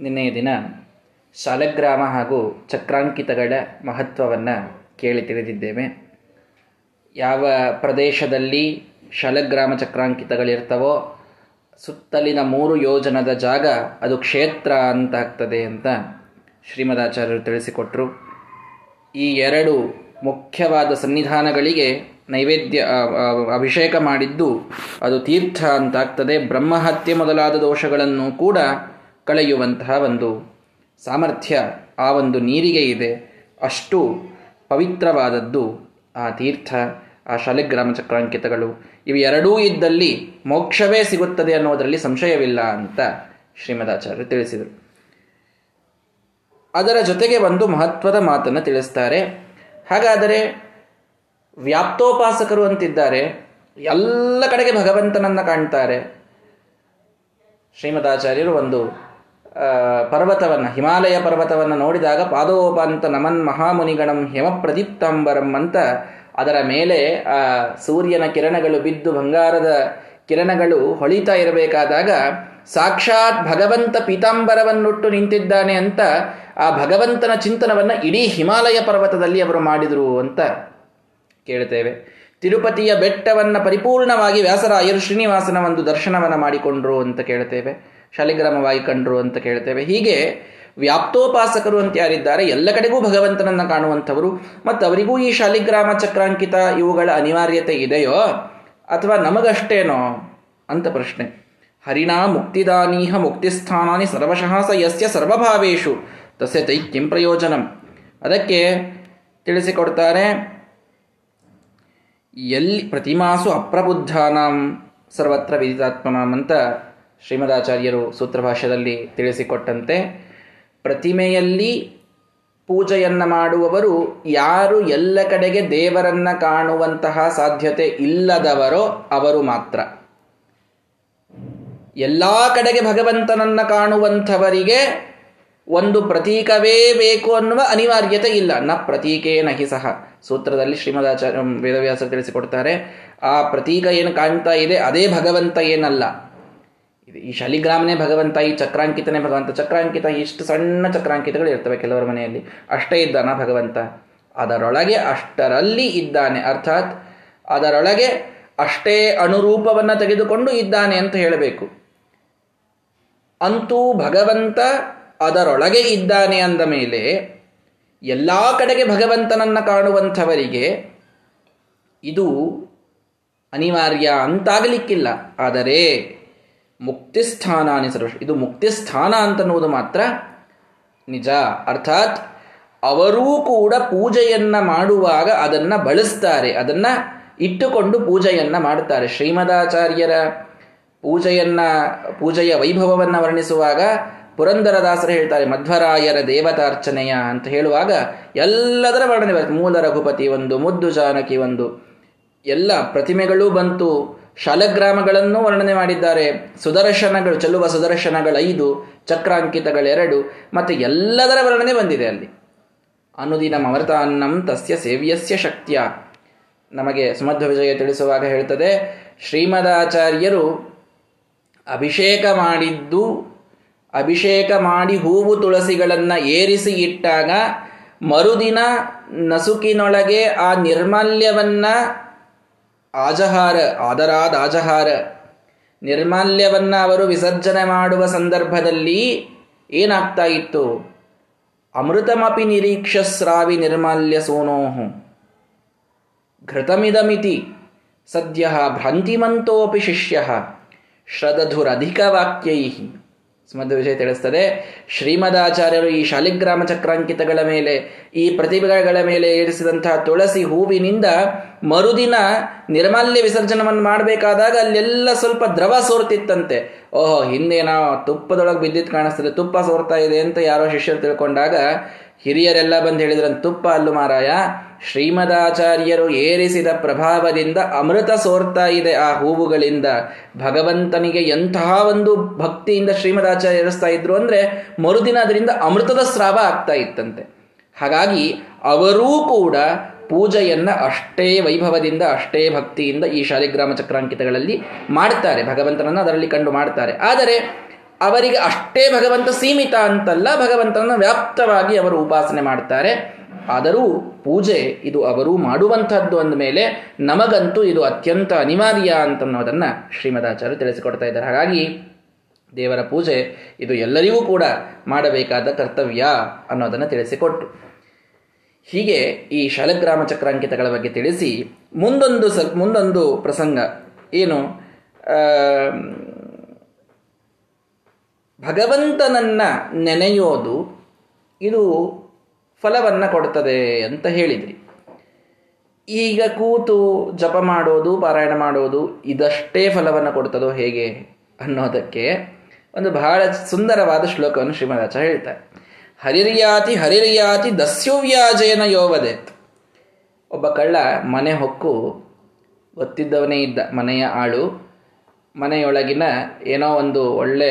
ನಿನ್ನೆಯ ದಿನ ಶಾಲಗ್ರಾಮ ಹಾಗೂ ಚಕ್ರಾಂಕಿತಗಳ ಮಹತ್ವವನ್ನು ಕೇಳಿ ತಿಳಿದಿದ್ದೇವೆ. ಯಾವ ಪ್ರದೇಶದಲ್ಲಿ ಶಾಲಗ್ರಾಮ ಚಕ್ರಾಂಕಿತಗಳಿರ್ತವೋ, ಸುತ್ತಲಿನ ಮೂರು ಯೋಜನದ ಜಾಗ ಅದು ಕ್ಷೇತ್ರ ಅಂತ ಆಗ್ತದೆ ಅಂತ ಶ್ರೀಮದಾಚಾರ್ಯರು ತಿಳಿಸಿಕೊಟ್ರು. ಈ ಎರಡು ಮುಖ್ಯವಾದ ಸನ್ನಿಧಾನಗಳಿಗೆ ನೈವೇದ್ಯ ಅಭಿಷೇಕ ಮಾಡಿದ್ದು ಅದು ತೀರ್ಥ ಅಂತಾಗ್ತದೆ ಬ್ರಹ್ಮಹತ್ಯೆ ಮೊದಲಾದ ದೋಷಗಳನ್ನು ಕೂಡ ಕಳೆಯುವಂತಹ ಒಂದು ಸಾಮರ್ಥ್ಯ, ಆ ಒಂದು ನೀರಿಗೆ ಇದೆ. ಅಷ್ಟು ಪವಿತ್ರವಾದದ್ದು ಆ ತೀರ್ಥ, ಆ ಶಾಲೆಗ್ರಾಮ ಚಕ್ರಾಂಕಿತಗಳು. ಇವು ಇದ್ದಲ್ಲಿ ಮೋಕ್ಷವೇ ಸಿಗುತ್ತದೆ ಅನ್ನೋದರಲ್ಲಿ ಸಂಶಯವಿಲ್ಲ ಅಂತ ಶ್ರೀಮದಾಚಾರ್ಯರು ತಿಳಿಸಿದರು. ಅದರ ಜೊತೆಗೆ ಒಂದು ಮಹತ್ವದ ಮಾತನ್ನು ತಿಳಿಸ್ತಾರೆ. ಹಾಗಾದರೆ ವ್ಯಾಪ್ತೋಪಾಸಕರು ಅಂತಿದ್ದಾರೆ. ಎಲ್ಲ ಕಡೆಗೆ ಭಗವಂತನನ್ನು ಕಾಣ್ತಾರೆ. ಶ್ರೀಮದಾಚಾರ್ಯರು ಒಂದು ಪರ್ವತವನ್ನು, ಹಿಮಾಲಯ ಪರ್ವತವನ್ನು ನೋಡಿದಾಗ ಪಾದೋಪಾಂತ ನಮನ್ ಮಹಾಮುನಿಗಣಂ ಹಿಮ ಪ್ರದೀಪ್ತಾಂಬರಂ ಅಂತ ಅದರ ಮೇಲೆ, ಆ, ಸೂರ್ಯನ ಕಿರಣಗಳು ಬಿದ್ದು ಬಂಗಾರದ ಕಿರಣಗಳು ಹೊಳಿತಾ ಇರಬೇಕಾದಾಗ ಸಾಕ್ಷಾತ್ ಭಗವಂತ ಪೀತಾಂಬರವನ್ನುಟ್ಟು ನಿಂತಿದ್ದಾನೆ ಅಂತ ಆ ಭಗವಂತನ ಚಿಂತನವನ್ನು ಇಡೀ ಹಿಮಾಲಯ ಪರ್ವತದಲ್ಲಿ ಅವರು ಮಾಡಿದರು ಅಂತ ಕೇಳ್ತೇವೆ. ತಿರುಪತಿಯ ಬೆಟ್ಟವನ್ನು ಪರಿಪೂರ್ಣವಾಗಿ ವ್ಯಾಸರಾಯರು ಶ್ರೀನಿವಾಸನ ಒಂದು ದರ್ಶನವನ್ನು ಮಾಡಿಕೊಂಡ್ರು ಅಂತ ಕೇಳ್ತೇವೆ. ಶಾಲಿಗ್ರಾಮವಾಗಿ ಕಂಡ್ರು ಅಂತ ಕೇಳ್ತೇವೆ. ಹೀಗೆ ವ್ಯಾಪ್ತೋಪಾಸಕರು ಅಂತ ಯಾರಿದ್ದಾರೆ, ಎಲ್ಲ ಕಡೆಗೂ ಭಗವಂತನನ್ನ ಕಾಣುವಂಥವರು, ಮತ್ತು ಅವರಿಗೂ ಈ ಶಾಲಿಗ್ರಾಮ ಚಕ್ರಾಂಕಿತ ಇವುಗಳ ಅನಿವಾರ್ಯತೆ ಇದೆಯೋ ಅಥವಾ ನಮಗಷ್ಟೇನೋ ಅಂತ ಪ್ರಶ್ನೆ. ಹರಿಣಾ ಮುಕ್ತಿದಾನೀಹ ಮುಕ್ತಿಸ್ಥಾನಾನಿ ಸರ್ವಶಃ ಸ ಯಸ್ಯ ಸರ್ವಭಾವೇಶು, ತಸ್ಯ ತೈ ಕಿಂ ಪ್ರಯೋಜನಂ. ಅದಕ್ಕೆ ತಿಳಿಸಿಕೊಡ್ತಾರೆ, ಎಲ್ಲಿ ಪ್ರತಿಮಾಸು ಅಪ್ರಬುದ್ಧಾನಾಂ ಸರ್ವತ್ರ ವಿದಿತಾತ್ಮನಾಂ ಅಂತ ಶ್ರೀಮದಾಚಾರ್ಯರು ಸೂತ್ರಭಾಷ್ಯದಲ್ಲಿ ತಿಳಿಸಿಕೊಟ್ಟಂತೆ, ಪ್ರತಿಮೆಯಲ್ಲಿ ಪೂಜೆಯನ್ನು ಮಾಡುವವರು ಯಾರು ಎಲ್ಲ ಕಡೆಗೆ ದೇವರನ್ನ ಕಾಣುವಂತಹ ಸಾಧ್ಯತೆ ಇಲ್ಲದವರೋ ಅವರು ಮಾತ್ರ. ಎಲ್ಲ ಕಡೆಗೆ ಭಗವಂತನನ್ನ ಕಾಣುವಂಥವರಿಗೆ ಒಂದು ಪ್ರತೀಕವೇ ಬೇಕು ಅನ್ನುವ ಅನಿವಾರ್ಯತೆ ಇಲ್ಲ. ನ ಪ್ರತೀಕೇ ಹಿ ಸಹ. ಸೂತ್ರದಲ್ಲಿ ಶ್ರೀಮದಾಚಾರ್ಯ ವೇದವ್ಯಾಸ ತಿಳಿಸಿಕೊಡ್ತಾರೆ, ಆ ಪ್ರತೀಕ ಏನು ಕಾಣ್ತಾ ಇದೆ, ಅದೇ ಭಗವಂತ ಏನಲ್ಲ. ಈ ಶಾಲಿಗ್ರಾಮನೇ ಭಗವಂತ, ಈ ಚಕ್ರಾಂಕಿತನೇ ಭಗವಂತ. ಚಕ್ರಾಂಕಿತ ಇಷ್ಟು ಸಣ್ಣ ಚಕ್ರಾಂಕಿತಗಳು ಇರ್ತವೆ ಕೆಲವರ ಮನೆಯಲ್ಲಿ. ಅಷ್ಟೇ ಇದ್ದಾನ ಭಗವಂತ. ಅದರೊಳಗೆ ಅಷ್ಟರಲ್ಲಿ ಇದ್ದಾನೆ. ಅರ್ಥಾತ್ ಅದರೊಳಗೆ ಅಷ್ಟೇ ಅನುರೂಪವನ್ನು ತೆಗೆದುಕೊಂಡು ಇದ್ದಾನೆ ಅಂತ ಹೇಳಬೇಕು. ಅಂತೂ ಭಗವಂತ ಅದರೊಳಗೆ ಇದ್ದಾನೆ ಅಂದ ಮೇಲೆ ಎಲ್ಲ ಕಡೆಗೆ ಭಗವಂತನನ್ನ ಕಾಣುವಂಥವರಿಗೆ ಇದು ಅನಿವಾರ್ಯ ಅಂತಾಗಲಿಕ್ಕಿಲ್ಲ. ಆದರೆ ಮುಕ್ತಿಸ್ಥಾನ ಸರ್ವ ಇದು ಮುಕ್ತಿಸ್ಥಾನ ಅಂತನ್ನುವುದು ಮಾತ್ರ ನಿಜ. ಅರ್ಥಾತ್ ಅವರೂ ಕೂಡ ಪೂಜೆಯನ್ನ ಮಾಡುವಾಗ ಅದನ್ನ ಬಳಸ್ತಾರೆ. ಅದನ್ನ ಇಟ್ಟುಕೊಂಡು ಪೂಜೆಯನ್ನ ಮಾಡುತ್ತಾರೆ. ಶ್ರೀಮದಾಚಾರ್ಯರ ಪೂಜೆಯನ್ನ, ಪೂಜೆಯ ವೈಭವವನ್ನು ವರ್ಣಿಸುವಾಗ ಪುರಂದರದಾಸರು ಹೇಳ್ತಾರೆ, ಮಧ್ವರಾಯರ ದೇವತಾರ್ಚನೆಯ ಅಂತ ಹೇಳುವಾಗ ಎಲ್ಲದರ ವರ್ಣನೆ ಮೂಲ ರಘುಪತಿ ಒಂದು, ಮುದ್ದು ಜಾನಕಿ ಒಂದು. ಎಲ್ಲ ಪ್ರತಿಮೆಗಳೂ ಬಂತು. ಶಾಲಗ್ರಾಮಗಳನ್ನು ವರ್ಣನೆ ಮಾಡಿದ್ದಾರೆ. ಸುದರ್ಶನಗಳು ಚೆಲ್ಲುವ ಸುದರ್ಶನಗಳು ಐದು, ಚಕ್ರಾಂಕಿತಗಳೆರಡು ಮತ್ತು ಎಲ್ಲದರ ವರ್ಣನೆ ಬಂದಿದೆ ಅಲ್ಲಿ. ಅನುದಿನ ಅನ್ನಂ ತಸ್ಯ ಸೇವ್ಯಸ್ಯ ಶಕ್ತಿಯ. ನಮಗೆ ಸುಮಧ್ವ ವಿಜಯ ತಿಳಿಸುವಾಗ ಹೇಳ್ತದೆ, ಶ್ರೀಮದಾಚಾರ್ಯರು ಅಭಿಷೇಕ ಮಾಡಿದ್ದು, ಅಭಿಷೇಕ ಮಾಡಿ ಹೂವು ತುಳಸಿಗಳನ್ನು ಏರಿಸಿ ಇಟ್ಟಾಗ ಮರುದಿನ ನಸುಕಿನೊಳಗೆ ಆ ನಿರ್ಮಾಲ್ಯವನ್ನ ಆಜಹಾರ, ಆದರಾದ ಆಜಹಾರ. ನಿರ್ಮಾಲ್ಯವನ್ನು ಅವರು ವಿಸರ್ಜನೆ ಮಾಡುವ ಸಂದರ್ಭದಲ್ಲಿ ಏನಾಗ್ತಾ ಇತ್ತು? ಅಮೃತಮಪಿ ನಿರೀಕ್ಷ ಸ್ರಾವಿ ನಿರ್ಮಾಲ್ಯ ಸೋನೋಹು. ಘೃತಮಿದಮಿತಿ. ಸದ್ಯ ಭ್ರಾಂತಿಮಂತೋಪಿ ಶಿಷ್ಯ. ಶ್ರದಧುರಧಿಕವಾಕ್ಯೈ ಸ್ಮದ್ ವಿಷಯ ತಿಳಿಸ್ತದೆ, ಶ್ರೀಮದಾಚಾರ್ಯರು ಈ ಶಾಲಿಗ್ರಾಮ ಚಕ್ರಾಂಕಿತಗಳ ಮೇಲೆ, ಈ ಪ್ರತಿಭೆಗಳ ಮೇಲೆ ಏರಿಸಿದಂತಹ ತುಳಸಿ ಹೂವಿನಿಂದ ಮರುದಿನ ನಿರ್ಮಾಲ್ಯ ವಿಸರ್ಜನವನ್ನು ಮಾಡಬೇಕಾದಾಗ ಅಲ್ಲೆಲ್ಲ ಸ್ವಲ್ಪ ದ್ರವ ಸೋರ್ತಿತ್ತಂತೆ. ಓಹೋ ಹಿಂದೇನೋ ತುಪ್ಪದೊಳಗೆ ಬಿದ್ದಿತ್ತು ಕಾಣಿಸ್ತದೆ, ತುಪ್ಪ ಸೋರ್ತಾ ಇದೆ ಅಂತ ಯಾರೋ ಶಿಷ್ಯರು ತಿಳ್ಕೊಂಡಾಗ ಹಿರಿಯರೆಲ್ಲ ಬಂದು ಹೇಳಿದ್ರಂತ, ತುಪ್ಪ ಅಲ್ಲು ಮಾರಾಯ, ಶ್ರೀಮದಾಚಾರ್ಯರು ಏರಿಸಿದ ಪ್ರಭಾವದಿಂದ ಅಮೃತ ಸೋರ್ತಾ ಇದೆ ಆ ಹೂವುಗಳಿಂದ. ಭಗವಂತನಿಗೆ ಎಂತಹ ಒಂದು ಭಕ್ತಿಯಿಂದ ಶ್ರೀಮದಾಚಾರ್ಯ ಏರಿಸ್ತಾ ಇದ್ರು ಅಂದ್ರೆ ಮರುದಿನ ಅದರಿಂದ ಅಮೃತದ ಸ್ರಾವ ಆಗ್ತಾ ಇತ್ತಂತೆ. ಹಾಗಾಗಿ ಅವರೂ ಕೂಡ ಪೂಜೆಯನ್ನ ಅಷ್ಟೇ ವೈಭವದಿಂದ, ಅಷ್ಟೇ ಭಕ್ತಿಯಿಂದ ಈ ಶಾಲಿಗ್ರಾಮ ಚಕ್ರಾಂಕಿತಗಳಲ್ಲಿ ಮಾಡ್ತಾರೆ. ಭಗವಂತನನ್ನು ಅದರಲ್ಲಿ ಕಂಡು ಮಾಡ್ತಾರೆ. ಆದರೆ ಅವರಿಗೆ ಅಷ್ಟೇ ಭಗವಂತ ಸೀಮಿತ ಅಂತಲ್ಲ, ಭಗವಂತನನ್ನು ವ್ಯಾಪ್ತವಾಗಿ ಅವರು ಉಪಾಸನೆ ಮಾಡ್ತಾರೆ. ಆದರೂ ಪೂಜೆ, ಇದು ಅವರು ಮಾಡುವಂಥದ್ದು ಅಂದ ಮೇಲೆ ನಮಗಂತೂ ಇದು ಅತ್ಯಂತ ಅನಿವಾರ್ಯ ಅಂತನ್ನೋದನ್ನು ಶ್ರೀಮದಾಚಾರ್ಯ ತಿಳಿಸಿಕೊಡ್ತಾ ಇದ್ದಾರೆ. ಹಾಗಾಗಿ ದೇವರ ಪೂಜೆ ಇದು ಎಲ್ಲರಿಗೂ ಕೂಡ ಮಾಡಬೇಕಾದ ಕರ್ತವ್ಯ ಅನ್ನೋದನ್ನು ತಿಳಿಸಿಕೊಟ್ಟು. ಹೀಗೆ ಈ ಶಾಲಗ್ರಾಮ ಚಕ್ರಾಂಕಿತಗಳ ಬಗ್ಗೆ ತಿಳಿಸಿ ಮುಂದೊಂದು ಸ, ಮುಂದೊಂದು ಪ್ರಸಂಗ ಏನು? ಭಗವಂತನನ್ನ ನೆನೆಯೋದು ಇದು ಫಲವನ್ನು ಕೊಡ್ತದೆ ಅಂತ ಹೇಳಿದ್ರಿ. ಈಗ ಕೂತು ಜಪ ಮಾಡೋದು, ಪಾರಾಯಣ ಮಾಡೋದು ಇದಷ್ಟೇ ಫಲವನ್ನು ಕೊಡ್ತದೋ ಹೇಗೆ ಅನ್ನೋದಕ್ಕೆ ಒಂದು ಬಹಳ ಸುಂದರವಾದ ಶ್ಲೋಕವನ್ನು ಶ್ರೀಮದಾಚ ಹೇಳ್ತಾರೆ. ಹರಿರಿಯಾತಿ ಹರಿರಿಯಾತಿ ದಸ್ಯುವ್ಯಾಜೇನ ಯೋವದೆ ಒಬ್ಬ ಕಳ್ಳ ಮನೆ ಹೊಕ್ಕು ಗೊತ್ತಿದ್ದವನೇ ಇದ್ದ ಮನೆಯ ಆಳು ಮನೆಯೊಳಗಿನ ಏನೋ ಒಂದು ಒಳ್ಳೆ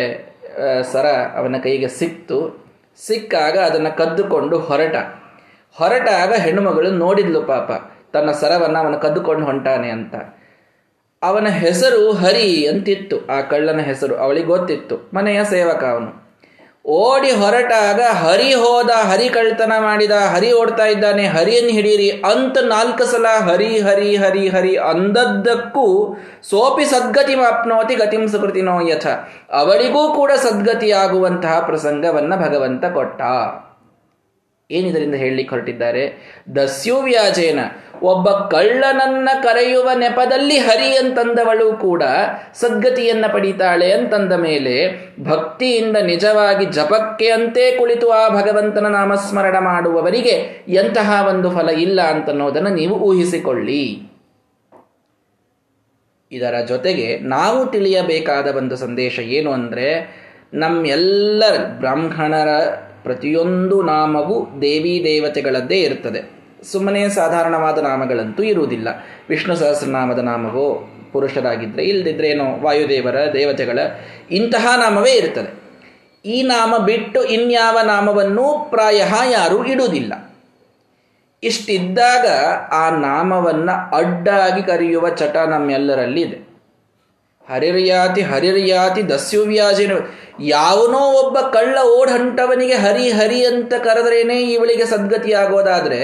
ಸರ ಅವನ ಕೈಗೆ ಸಿಕ್ತು. ಸಿಕ್ಕಾಗ ಅದನ್ನು ಕದ್ದುಕೊಂಡು ಹೊರಟ. ಹೊರಟಾಗ ಹೆಣ್ಣುಮಗಳು ನೋಡಿದ್ಲು ಪಾಪ. ತನ್ನ ಸರವನ್ನು ಅವನು ಕದ್ದುಕೊಂಡು ಹೊಂಟಾನೆ ಅಂತ. ಅವನ ಹೆಸರು ಹರಿ ಅಂತಿತ್ತು. ಆ ಕಳ್ಳನ ಹೆಸರು ಅವಳಿಗೆ ಗೊತ್ತಿತ್ತು. ಮನೆಯ ಸೇವಕ ಅವನು. ಓಡಿ ಹೊರಟಾಗ ಹರಿ ಹೋದ ಹರಿ ಕಳ್ತನ ಮಾಡಿದ, ಹರಿ ಓಡ್ತಾ ಇದ್ದಾನೆ, ಹರಿಯನ್ನು ಹಿಡೀರಿ ಅಂತ ನಾಲ್ಕು ಸಲ ಹರಿ ಹರಿ ಹರಿ ಹರಿ ಅಂದದ್ದಕ್ಕೂ ಸೋಪಿ ಸದ್ಗತಿ ಮಾಪ್ನೋತಿ ಗತಿಂ ಸುಕೃತಿನೋ ಯಥ. ಅವಳಿಗೂ ಕೂಡ ಸದ್ಗತಿಯಾಗುವಂತಹ ಪ್ರಸಂಗವನ್ನು ಭಗವಂತ ಕೊಟ್ಟ. ಏನಿದರಿಂದ ಹೇಳಲಿಕ್ಕೆ ಹೊರಟಿದ್ದಾರೆ? ದಸ್ಯುವ್ಯಾಜೇನ. ಒಬ್ಬ ಕಳ್ಳನನ್ನ ಕರೆಯುವ ನೆಪದಲ್ಲಿ ಹರಿ ಅಂತಂದವಳು ಕೂಡ ಸದ್ಗತಿಯನ್ನ ಪಡೀತಾಳೆ ಅಂತಂದ ಮೇಲೆ ಭಕ್ತಿಯಿಂದ ನಿಜವಾಗಿ ಜಪಕ್ಕೆ ಅಂತೇ ಕುಳಿತು ಆ ಭಗವಂತನ ನಾಮಸ್ಮರಣ ಮಾಡುವವರಿಗೆ ಎಂತಹ ಒಂದು ಫಲ ಇಲ್ಲ ಅಂತನ್ನೋದನ್ನು ನೀವು ಊಹಿಸಿಕೊಳ್ಳಿ. ಇದರ ಜೊತೆಗೆ ನಾವು ತಿಳಿಯಬೇಕಾದ ಒಂದು ಸಂದೇಶ ಏನು ಅಂದರೆ ನಮ್ಮೆಲ್ಲ ಬ್ರಾಹ್ಮಣರ ಪ್ರತಿಯೊಂದು ನಾಮವು ದೇವಿ ದೇವತೆಗಳದ್ದೇ ಇರುತ್ತದೆ ಸುಮ್ಮನೆ ಸಾಧಾರಣವಾದ ನಾಮಗಳಂತೂ ಇರುವುದಿಲ್ಲ. ವಿಷ್ಣು ಸಹಸ್ರನಾಮದ ನಾಮವೋ ಪುರುಷರಾಗಿದ್ದರೆ ಇಲ್ಲದಿದ್ದರೆ ಏನೋ ವಾಯುದೇವರ, ದೇವತೆಗಳ ಇಂತಹ ನಾಮವೇ ಇರುತ್ತದೆ ಈ ನಾಮ ಬಿಟ್ಟು ಇನ್ಯಾವ ನಾಮವನ್ನು ಪ್ರಾಯ ಯಾರೂ ಇಡುವುದಿಲ್ಲ. ಇಷ್ಟಿದ್ದಾಗ ಆ ನಾಮವನ್ನು ಅಡ್ಡಾಗಿ ಕರೆಯುವ ಚಟ ನಮ್ಮೆಲ್ಲರಲ್ಲಿ ಇದೆ ಹರಿರ್ಯಾತಿ ಹರಿರ್ಯಾತಿ ದಸ್ಯುವ್ಯಾಜಿನ ಯಾವನೋ ಒಬ್ಬ ಕಳ್ಳ ಓಡಂಟವನಿಗೆ ಹರಿ ಹರಿ ಅಂತ ಕರೆದ್ರೇನೆ ಇವಳಿಗೆ ಸದ್ಗತಿ ಆಗೋದಾದ್ರೆ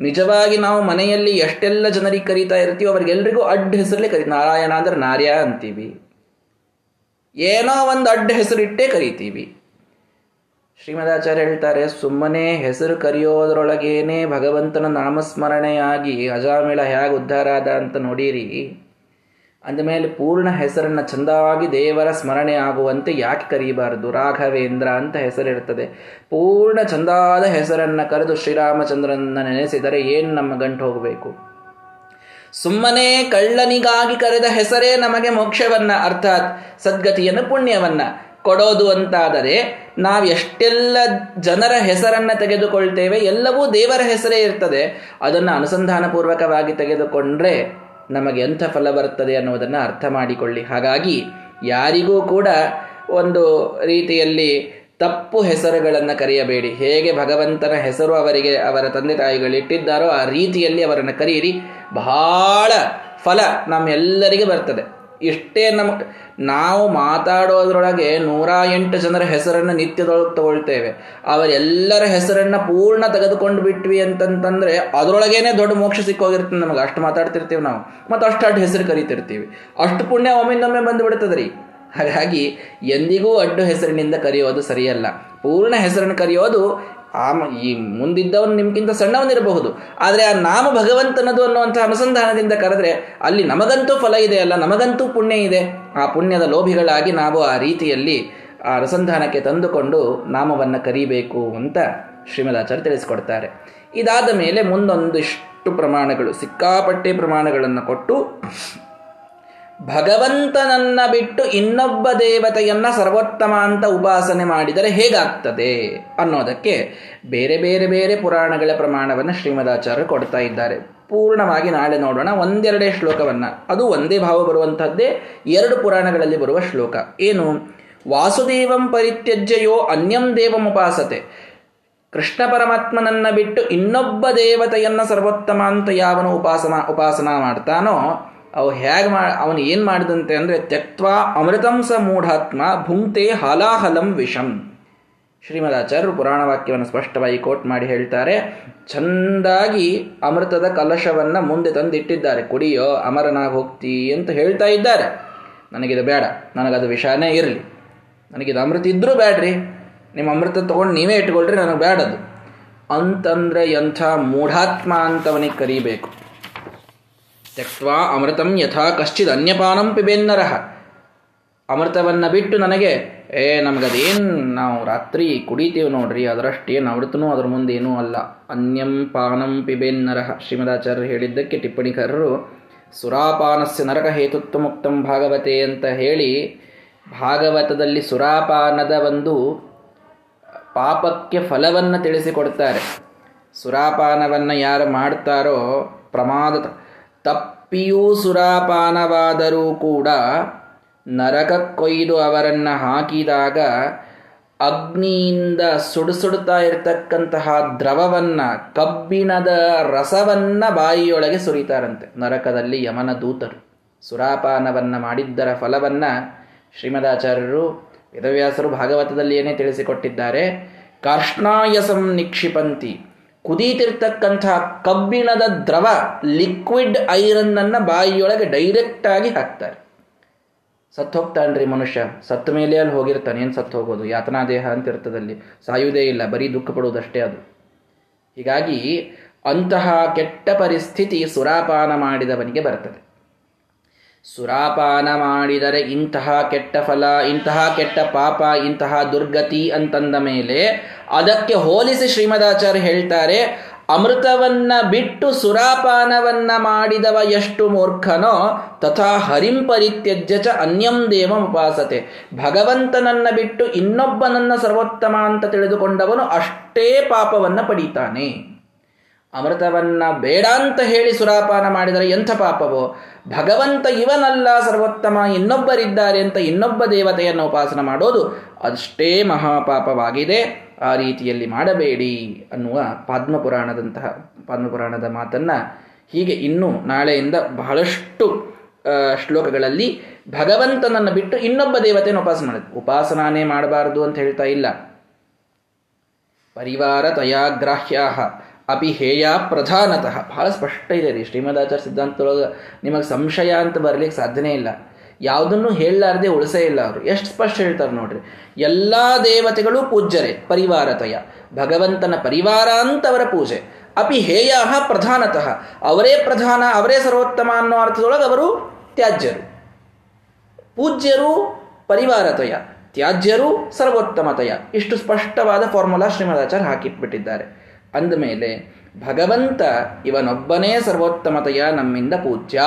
ನಿಜವಾಗಿ ನಾವು ಮನೆಯಲ್ಲಿ ಎಷ್ಟೆಲ್ಲ ಜನರಿಗೆ ಕರೀತಾ ಇರ್ತೀವಿ ಅವ್ರಿಗೆಲ್ರಿಗೂ ಅಡ್ಡ ಹೆಸರಲ್ಲೇ ಕರಿ ನಾರಾಯಣ ಅಂದ್ರೆ ನಾರ್ಯ ಅಂತೀವಿ. ಏನೋ ಒಂದು ಅಡ್ಡ ಹೆಸರಿಟ್ಟೇ ಕರಿತೀವಿ. ಶ್ರೀಮದಾಚಾರ್ಯ ಹೇಳ್ತಾರೆ, ಸುಮ್ಮನೆ ಹೆಸರು ಕರೆಯೋದ್ರೊಳಗೇನೆ ಭಗವಂತನ ನಾಮಸ್ಮರಣೆಯಾಗಿ ಅಜಾಮಿಳ ಹೇಗೆ ಉದ್ಧಾರ ಆದ ಅಂತ ನೋಡಿರಿ. ಅಂದಮೇಲೆ ಪೂರ್ಣ ಹೆಸರನ್ನು ಚಂದವಾಗಿ ದೇವರ ಸ್ಮರಣೆ ಆಗುವಂತೆ ಯಾಕೆ ಕರೀಬಾರದು? ರಾಘವೇಂದ್ರ ಅಂತ ಹೆಸರಿರ್ತದೆ ಪೂರ್ಣ ಚಂದಾದ ಹೆಸರನ್ನು ಕರೆದು ಶ್ರೀರಾಮಚಂದ್ರನ ನೆನೆಸಿದರೆ ಏನು ನಮ್ಮ ಗಂಟು ಹೋಗಬೇಕು? ಸುಮ್ಮನೆ ಕಳ್ಳನಿಗಾಗಿ ಕರೆದ ಹೆಸರೇ ನಮಗೆ ಮೋಕ್ಷವನ್ನ, ಅರ್ಥಾತ್ ಸದ್ಗತಿಯನ್ನು ಪುಣ್ಯವನ್ನ. ಕೊಡೋದು ಅಂತಾದರೆ ನಾವು ಎಷ್ಟೆಲ್ಲ ಜನರ ಹೆಸರನ್ನು ತೆಗೆದುಕೊಳ್ತೇವೆ, ಎಲ್ಲವೂ ದೇವರ ಹೆಸರೇ ಇರ್ತದೆ. ಅದನ್ನು ಅನುಸಂಧಾನಪೂರ್ವಕವಾಗಿ ತೆಗೆದುಕೊಂಡ್ರೆ ನಮಗೆ ಎಂಥ ಫಲ ಬರುತ್ತದೆ ಅನ್ನುವುದನ್ನು ಅರ್ಥ ಮಾಡಿಕೊಳ್ಳಿ. ಹಾಗಾಗಿ ಯಾರಿಗೂ ಕೂಡ ಒಂದು ರೀತಿಯಲ್ಲಿ ತಪ್ಪು ಹೆಸರುಗಳನ್ನು ಕರೆಯಬೇಡಿ. ಹೇಗೆ ಭಗವಂತನ ಹೆಸರು ಅವರಿಗೆ, ಅವರ ತಂದೆ ತಾಯಿಗಳು ಇಟ್ಟಿದ್ದಾರೋ ಆ ರೀತಿಯಲ್ಲಿ ಅವರನ್ನು ಕರೆಯಿರಿ ಬಹಳ ಫಲ ನಮ್ಮೆಲ್ಲರಿಗೆ ಬರ್ತದೆ. ಇಷ್ಟೇ ನಮ್ ನಾವು ಮಾತಾಡೋದ್ರೊಳಗೆ ನೂರ ಎಂಟು ಜನರ ಹೆಸರನ್ನು ನಿತ್ಯದೊಳಗೆ ತಗೊಳ್ತೇವೆ. ಅವರೆಲ್ಲರ ಹೆಸರನ್ನ ಪೂರ್ಣ ತೆಗೆದುಕೊಂಡು ಬಿಟ್ವಿ ಅಂತಂತಂದ್ರೆ ಅದರೊಳಗೇನೆ ದೊಡ್ಡ ಮೋಕ್ಷ ಸಿಕ್ಕೋಗಿರ್ತದೆ ನಮಗೆ. ಅಷ್ಟು ಮಾತಾಡ್ತಿರ್ತೀವಿ ನಾವು. ಮತ್ತು ಅಷ್ಟು ಹೆಸರು ಕರಿತಿರ್ತೀವಿ. ಅಷ್ಟು ಪುಣ್ಯ ಒಮ್ಮಿಂದೊಮ್ಮೆ ಬಂದು ಬಿಡ್ತದ್ರಿ ಹಾಗಾಗಿ ಎಂದಿಗೂ ಅಡ್ಡು ಹೆಸರಿನಿಂದ ಕರೆಯೋದು ಸರಿಯಲ್ಲ. ಪೂರ್ಣ ಹೆಸರನ್ನು ಕರೆಯೋದು ಆ ಈ ಮುಂದಿದ್ದವನು ನಿಮ್ಗಿಂತ ಸಣ್ಣವನಿರಬಹುದು. ಆದರೆ ಆ ನಾಮ ಭಗವಂತನದು ಅನ್ನುವಂಥ ಅನುಸಂಧಾನದಿಂದ ಕರೆದ್ರೆ ಅಲ್ಲಿ ನಮಗಂತೂ ಫಲ ಇದೆ ಅಲ್ಲ ನಮಗಂತೂ ಪುಣ್ಯ ಇದೆ. ಆ ಪುಣ್ಯದ ಲೋಭಿಗಳಾಗಿ ನಾವು ಆ ರೀತಿಯಲ್ಲಿ ಆ ಅನುಸಂಧಾನಕ್ಕೆ ತಂದುಕೊಂಡು ನಾಮವನ್ನು ಕರಿಬೇಕು ಅಂತ ಶ್ರೀಮದಾಚಾರ್ಯ ತಿಳಿಸಿಕೊಡ್ತಾರೆ. ಇದಾದ ಮೇಲೆ ಮುಂದೊಂದಿಷ್ಟು ಪ್ರಮಾಣಗಳು, ಸಿಕ್ಕಾಪಟ್ಟೆ ಪ್ರಮಾಣಗಳನ್ನು ಕೊಟ್ಟು ಭಗವಂತನನ್ನ ಬಿಟ್ಟು ಇನ್ನೊಬ್ಬ ದೇವತೆಯನ್ನ ಸರ್ವೋತ್ತಮ ಅಂತ ಉಪಾಸನೆ ಮಾಡಿದರೆ ಹೇಗಾಗ್ತದೆ ಅನ್ನೋದಕ್ಕೆ ಬೇರೆ ಬೇರೆ ಬೇರೆ ಪುರಾಣಗಳ ಪ್ರಮಾಣವನ್ನು ಶ್ರೀಮದಾಚಾರ್ಯರು ಕೊಡ್ತಾ ಇದ್ದಾರೆ. ಪೂರ್ಣವಾಗಿ ನಾಳೆ ನೋಡೋಣ ಒಂದೆರಡೇ ಶ್ಲೋಕವನ್ನ. ಅದು ಒಂದೇ ಭಾವ ಬರುವಂತಹದ್ದೇ ಎರಡು ಪುರಾಣಗಳಲ್ಲಿ ಬರುವ ಶ್ಲೋಕ. ಏನು? ವಾಸುದೇವಂ ಪರಿತ್ಯಜ್ಯಯೋ ಅನ್ಯಂ ದೇವಂ ಉಪಾಸತೆ. ಕೃಷ್ಣ ಪರಮಾತ್ಮನನ್ನ ಬಿಟ್ಟು ಇನ್ನೊಬ್ಬ ದೇವತೆಯನ್ನ ಸರ್ವೋತ್ತಮ ಅಂತ ಯಾವನು ಉಪಾಸನ ಉಪಾಸನ ಮಾಡ್ತಾನೋ ಅವು ಹೇಗೆ ಮಾ, ಅವನು ಏನು ಮಾಡಿದಂತೆ ಅಂದರೆ ತೆಕ್ವಾ ಅಮೃತಂಸ ಮೂಢಾತ್ಮ ಭುಂಕ್ತೆ ಹಲಾಹಲಂ ವಿಷಂ. ಶ್ರೀಮದಾಚಾರ್ಯರು ಪುರಾಣ ವಾಕ್ಯವನ್ನು ಸ್ಪಷ್ಟವಾಗಿ ಕೋಟ್ ಮಾಡಿ ಹೇಳ್ತಾರೆ, ಚಂದಾಗಿ ಅಮೃತದ ಕಲಶವನ್ನು ಮುಂದೆ ತಂದಿಟ್ಟಿದ್ದಾರೆ. ಕುಡಿಯೋ, ಅಮರನಾಗಿ ಹೋಗ್ತಿ ಅಂತ ಹೇಳ್ತಾ ಇದ್ದಾರೆ. ನನಗಿದು ಬೇಡ, ನನಗದು ವಿಷಾನೇ ಇರಲಿ. ನನಗಿದು ಅಮೃತ ಇದ್ದರೂ ಬೇಡ್ರಿ ನಿಮ್ಮ ಅಮೃತ ತೊಗೊಂಡು ನೀವೇ ಇಟ್ಕೊಳ್ರಿ, ನನಗೆ ಬೇಡದು ಅಂತಂದ್ರೆ ಎಂಥ ಮೂಢಾತ್ಮ ಅಂತವನಿಗೆ ಕರಿಬೇಕು. ತ್ಯಕ್ವಾ ಅಮೃತಂ ಯಥಾ ಕಶ್ಚಿದ್ ಅನ್ಯಪಾನಂ ಪಿಬೇನ್ನರಃ. ಅಮೃತವನ್ನು ಬಿಟ್ಟು ನನಗೆ, ಏ, ನಮಗದೇನು ನಾವು ರಾತ್ರಿ ಕುಡಿತೀವಿ ನೋಡ್ರಿ ಅದರಷ್ಟೇನು ಅಮೃತನೂ ಅದ್ರ ಮುಂದೆ ಏನೂ ಅಲ್ಲ. ಅನ್ಯಂ ಪಾನಂ ಪಿಬೇನ್ನರಹ ಶ್ರೀಮದಾಚಾರ್ಯರು ಹೇಳಿದ್ದಕ್ಕೆ ಟಿಪ್ಪಣಿಕಾರರು, ಸುರಾಪಾನಸ್ಯ ನರಕ ಹೇತುತ್ವ ಮುಕ್ತಂ ಭಾಗವತೆ ಅಂತ ಹೇಳಿ, ಭಾಗವತದಲ್ಲಿ ಸುರಾಪಾನದ ಒಂದು ಪಾಪಕ್ಕೆ ಫಲವನ್ನು ತಿಳಿಸಿಕೊಡ್ತಾರೆ. ಸುರಾಪಾನವನ್ನು ಯಾರು ಮಾಡ್ತಾರೋ ಪ್ರಮಾದ ತಪ್ಪಿಯೂ ಸುರಾಪಾನವಾದರೂ ಕೂಡ ನರಕಕ್ಕೊಯ್ದು ಅವರನ್ನು ಹಾಕಿದಾಗ ಅಗ್ನಿಯಿಂದ ಸುಡುಸುಡುತ್ತಾ ಇರತಕ್ಕಂತಹ ದ್ರವವನ್ನು, ಕಬ್ಬಿಣದ ರಸವನ್ನ ಬಾಯಿಯೊಳಗೆ ಸುರಿತಾರಂತೆ. ನರಕದಲ್ಲಿ ಯಮನ ದೂತರು ಸುರಾಪಾನವನ್ನು ಮಾಡಿದ್ದರ ಫಲವನ್ನ ಶ್ರೀಮದಾಚಾರ್ಯರು, ವೇದವ್ಯಾಸರು ಭಾಗವತದಲ್ಲಿ ಏನೇ ತಿಳಿಸಿಕೊಟ್ಟಿದ್ದಾರೆ, ಕಾರ್ಷ್ಣಾಯಸಂ ನಿಕ್ಷಿಪಂತಿ. ಕುದೀತಿರ್ತಕ್ಕಂತಹ ಕಬ್ಬಿಣದ ದ್ರವ ಲಿಕ್ವಿಡ್ ಐರನ್ ಅನ್ನ ಬಾಯಿಯೊಳಗೆ ಡೈರೆಕ್ಟ್ ಆಗಿ ಹಾಕ್ತಾರೆ. ಸತ್ತು ಹೋಗ್ತಾನ್ರಿ ಮನುಷ್ಯ. ಸತ್ತ ಮೇಲೆ ಅಲ್ಲಿ ಹೋಗಿರ್ತಾನೆ. ಏನು ಸತ್ತು ಹೋಗೋದು? ಯಾತನಾ ದೇಹ ಅಂತ ಇರ್ತದಲ್ಲಿ. ಸಾಯುವುದೇ ಇಲ್ಲ. ಬರೀ ದುಃಖ ಪಡುವುದಷ್ಟೇ ಅದು. ಹೀಗಾಗಿ ಅಂತಹ ಕೆಟ್ಟ ಪರಿಸ್ಥಿತಿ ಸುರಾಪಾನ ಮಾಡಿದವನಿಗೆ ಬರ್ತದೆ. ಸುರಾಪಾನ ಮಾಡಿದರೆ ಇಂತಹ ಕೆಟ್ಟ ಫಲ, ಇಂತಹ ಕೆಟ್ಟ ಪಾಪ, ಇಂತಹ ದುರ್ಗತಿ ಅಂತಂದ ಮೇಲೆ ಅದಕ್ಕೆ ಹೋಲಿಸಿ ಶ್ರೀಮದಾಚಾರ್ಯ ಹೇಳ್ತಾರೆ, ಅಮೃತವನ್ನ ಬಿಟ್ಟು ಸುರಾಪಾನವನ್ನ ಮಾಡಿದವ ಎಷ್ಟು ಮೂರ್ಖನೋ, ತಥಾ ಹರಿಂಪರಿತ್ಯಜ್ಯ ಚ ಅನ್ಯಂ ದೇವಂ ಉಪಾಸತೆ. ಭಗವಂತನನ್ನ ಬಿಟ್ಟು ಇನ್ನೊಬ್ಬನನ್ನ ಸರ್ವೋತ್ತಮ ಅಂತ ತಿಳಿದುಕೊಂಡವನು ಅಷ್ಟೇ ಪಾಪವನ್ನ ಪಡೀತಾನೆ. ಅಮೃತವನ್ನ ಬೇಡ ಅಂತ ಹೇಳಿ ಸುರಾಪಾನ ಮಾಡಿದರೆ ಎಂಥ ಪಾಪವೋ? ಭಗವಂತ ಇವನಲ್ಲ ಸರ್ವೋತ್ತಮ, ಇನ್ನೊಬ್ಬರಿದ್ದಾರೆ ಅಂತ ಇನ್ನೊಬ್ಬ ದೇವತೆಯನ್ನು ಉಪಾಸನ ಮಾಡೋದು ಅಷ್ಟೇ ಮಹಾಪಾಪವಾಗಿದೆ. ಆ ರೀತಿಯಲ್ಲಿ ಮಾಡಬೇಡಿ ಅನ್ನುವ ಪದ್ಮಪುರಾಣದಂತಹ ಪದ್ಮಪುರಾಣದ ಮಾತನ್ನ ಹೀಗೆ ಇನ್ನು ನಾಳೆಯಿಂದ ಬಹಳಷ್ಟು ಶ್ಲೋಕಗಳಲ್ಲಿ ಭಗವಂತನನ್ನು ಬಿಟ್ಟು ಇನ್ನೊಬ್ಬ ದೇವತೆಯನ್ನು ಉಪಾಸನ ಮಾಡಿದ್ರು ಉಪಾಸನಾನೇ ಮಾಡಬಾರದು ಅಂತ ಹೇಳ್ತಾ ಇಲ್ಲ. ಪರಿವಾರ ತಯಾಗ್ರಾಹ್ಯ ಅಪಿ ಹೇಯ ಪ್ರಧಾನತಃ. ಬಹಳ ಸ್ಪಷ್ಟ ಇದೆ ರೀ. ಶ್ರೀಮದಾಚಾರ್ಯ ಸಿದ್ಧಾಂತದೊಳಗೆ ನಿಮಗೆ ಸಂಶಯ ಅಂತ ಬರಲಿಕ್ಕೆ ಸಾಧ್ಯನೇ ಇಲ್ಲ. ಯಾವುದನ್ನು ಹೇಳಲಾರದೆ ಉಳಿಸೇ ಇಲ್ಲ ಅವರು. ಎಷ್ಟು ಸ್ಪಷ್ಟ ಹೇಳ್ತಾರೆ ನೋಡ್ರಿ. ಎಲ್ಲ ದೇವತೆಗಳು ಪೂಜ್ಯರೇ, ಪರಿವಾರತಯ. ಭಗವಂತನ ಪರಿವಾರ ಅಂತವರ ಪೂಜೆ. ಅಪಿ ಹೇಯ ಪ್ರಧಾನತಃ. ಅವರೇ ಪ್ರಧಾನ, ಅವರೇ ಸರ್ವೋತ್ತಮ ಅನ್ನೋ ಅರ್ಥದೊಳಗೆ ಅವರು ತ್ಯಾಜ್ಯರು. ಪೂಜ್ಯರು ಪರಿವಾರತಯ. ತ್ಯಾಜ್ಯರು ಸರ್ವೋತ್ತಮತಯ. ಇಷ್ಟು ಸ್ಪಷ್ಟವಾದ ಫಾರ್ಮುಲಾ ಶ್ರೀಮದಾಚಾರ್ಯ ಹಾಕಿಟ್ಬಿಟ್ಟಿದ್ದಾರೆ. ಅಂದಮೇಲೆ ಭಗವಂತ ಇವನೊಬ್ಬನೇ ಸರ್ವೋತ್ತಮತೆಯ ನಮ್ಮಿಂದ ಪೂಜ್ಯ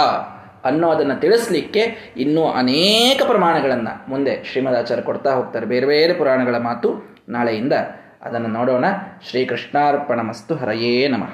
ಅನ್ನೋದನ್ನು ತಿಳಿಸ್ಲಿಕ್ಕೆ ಇನ್ನೂ ಅನೇಕ ಪ್ರಮಾಣಗಳನ್ನು ಮುಂದೆ ಶ್ರೀಮದಾಚಾರ್ಯ ಕೊಡ್ತಾ ಹೋಗ್ತಾರೆ. ಬೇರೆ ಬೇರೆ ಪುರಾಣಗಳ ಮಾತು ನಾಳೆಯಿಂದ. ಅದನ್ನು ನೋಡೋಣ. ಶ್ರೀಕೃಷ್ಣಾರ್ಪಣ ಮಸ್ತು ಹರಯೇ ನಮಃ.